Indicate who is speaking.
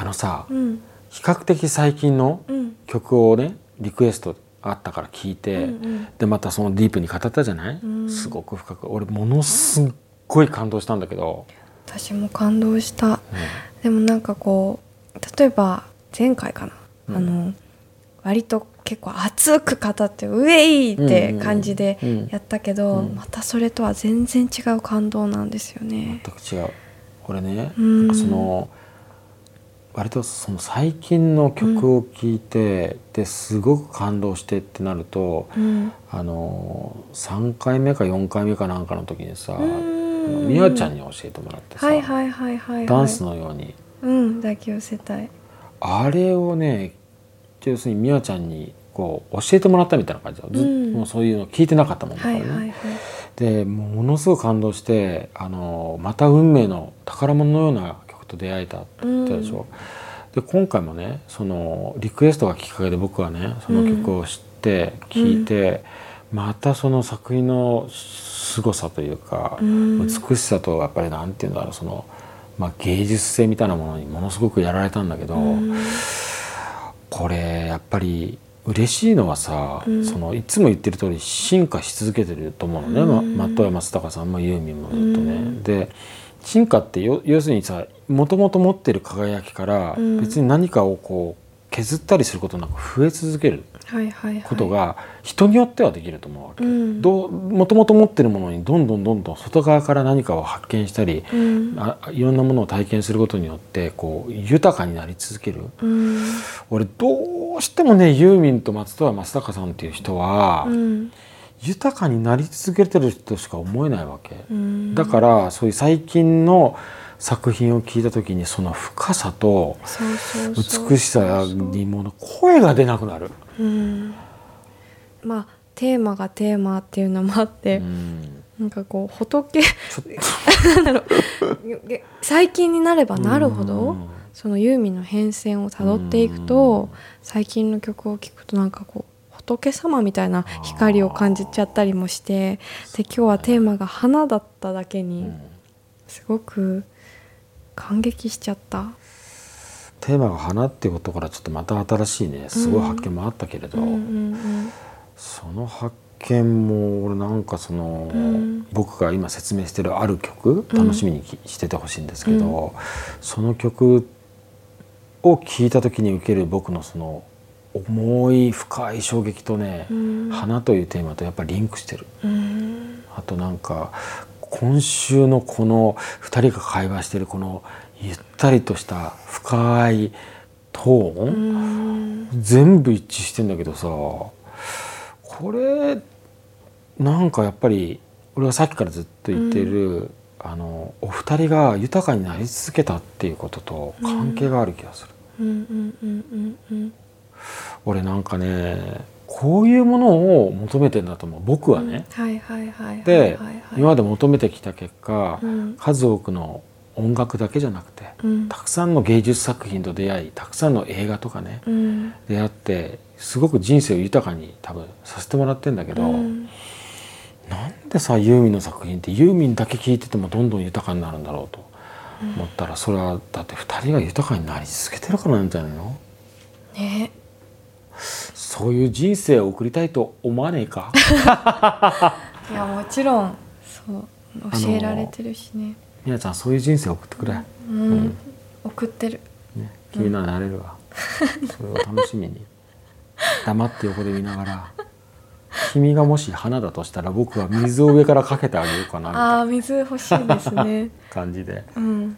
Speaker 1: あのさ
Speaker 2: うん。
Speaker 1: 比較的最近の
Speaker 2: うん。
Speaker 1: 曲をねリクエストあったから聞いて、
Speaker 2: うんうん。
Speaker 1: でまたそのディープに語ったじゃない、
Speaker 2: うん。
Speaker 1: すごく深く。俺ものすっごい感動したんだけど、
Speaker 2: 私も感動した。
Speaker 1: ね。
Speaker 2: でもなんかこう例えば前回かな、
Speaker 1: うん。
Speaker 2: あの割と結構熱く語ってウェイって感じでやったけど、
Speaker 1: うん。
Speaker 2: またそれとは全然違う感動なんですよね。
Speaker 1: 全く違う。俺ね、
Speaker 2: うん。
Speaker 1: なんかその割とその最近の曲を聴いて、ですごく感動してってなると
Speaker 2: うん。
Speaker 1: あの3回目か4回目かなんかの時にさあ
Speaker 2: うん。
Speaker 1: の美和ちゃんに教えてもらってさ、
Speaker 2: はいはいはいはい、はい、
Speaker 1: ダンスのように。
Speaker 2: うん抱き寄せたい。
Speaker 1: あれをね要するに美和ちゃんにこう教えてもらったみたいな感じだ、ず
Speaker 2: うん。
Speaker 1: もうそういうの聞いてなかったもんだからね。
Speaker 2: はいはいはい。
Speaker 1: でものすごく感動してあのまた運命の宝物のような曲と出会えたって言ったでしょ？で今回もねそのリクエストがきっかけで僕はねその曲を知って聴いて、またその作品の凄さというか、
Speaker 2: うん。
Speaker 1: 美しさとやっぱりなんていうんだろうその、まあ、芸術性みたいなものにものすごくやられたんだけど、
Speaker 2: うん。
Speaker 1: これやっぱり嬉しいのはさ、
Speaker 2: うん。
Speaker 1: そのいつも言ってる通り進化し続けてると思うのね、
Speaker 2: うん。
Speaker 1: ま松任谷正隆さんもユーミンもずっとね。
Speaker 2: うん。
Speaker 1: で進化ってよ要するにさもともと持ってる輝きから
Speaker 2: うん。
Speaker 1: 別に何かをこう削ったりすることなく増え続けることが人によってはできると思うわけ。
Speaker 2: うん。
Speaker 1: どうもともと持ってるものにどんどんどんどん外側から何かを発見したり、
Speaker 2: うん。
Speaker 1: あいろんなものを体験することによってこう豊かになり続ける。
Speaker 2: うん。
Speaker 1: 俺どうしてもねユーミンと松任谷正隆さんっていう人は、
Speaker 2: うん
Speaker 1: 豊かになり続けてる人しか思えないわけ、
Speaker 2: うん。
Speaker 1: だからそういう最近の作品を聞いた時にその深さと美しさにもの声が出なくなる。
Speaker 2: うん。まあテーマがテーマっていうのもあって、
Speaker 1: うん。
Speaker 2: なんかこう仏 なんだろうげ最近になれば
Speaker 1: と
Speaker 2: なるほど、
Speaker 1: うん
Speaker 2: そのユーミンの変遷をたどっていくと、最近の曲を聴くとなんかこう仏様みたいな光を感じちゃったりもしてで今日はテーマが花だっただけに
Speaker 1: うん。
Speaker 2: すごく感激しちゃった。
Speaker 1: テーマが花っていうことからちょっとまた新しいねすごい発見もあったけれど、
Speaker 2: うん。うん
Speaker 1: その発見も俺なんかその、
Speaker 2: うん。
Speaker 1: 僕が今説明してるある曲
Speaker 2: うん。
Speaker 1: 楽しみにきしててほしいんですけど、その曲を聴いた時に受ける僕のその重い深い衝撃とね、
Speaker 2: うん。
Speaker 1: 花というテーマとやっぱりリンクしてる。
Speaker 2: うん。
Speaker 1: あとなんか今週のこの2人が会話してるこのゆったりとした深いトーン、
Speaker 2: うん。
Speaker 1: 全部一致してんだけどさこれなんかやっぱり俺がさっきからずっと言ってる、あのお二人が豊かになり続けたっていうことと関係がある気がする。俺なんかねこういうものを求めてんだと思う。僕はね。
Speaker 2: はいはいはいはい
Speaker 1: で今まで求めてきた結果、
Speaker 2: うん。
Speaker 1: 数多くの音楽だけじゃなくて
Speaker 2: うん。
Speaker 1: たくさんの芸術作品と出会いたくさんの映画とかね
Speaker 2: うん。
Speaker 1: 出会ってすごく人生を豊かに多分させてもらってんだけど、
Speaker 2: うん。
Speaker 1: なんでさユーミンの作品ってユーミンだけ聴いててもどんどん豊かになるんだろうと思ったらそれはだって2人が豊かになり続けてるからなんじゃないの？
Speaker 2: ね
Speaker 1: そういう人生を送りたいと思わねえか？
Speaker 2: いやもちろんそう教えられてるしね。
Speaker 1: みなちゃんそういう人生を送ってくれ、
Speaker 2: うん、
Speaker 1: うん。
Speaker 2: 送ってる。
Speaker 1: ね、君ならなれるわ、それを楽しみに。黙って横で見ながら。君がもし花だとしたら僕は水を上からかけてあげようかなみたいな。
Speaker 2: ああ水欲しいですね。
Speaker 1: 感じで。
Speaker 2: うん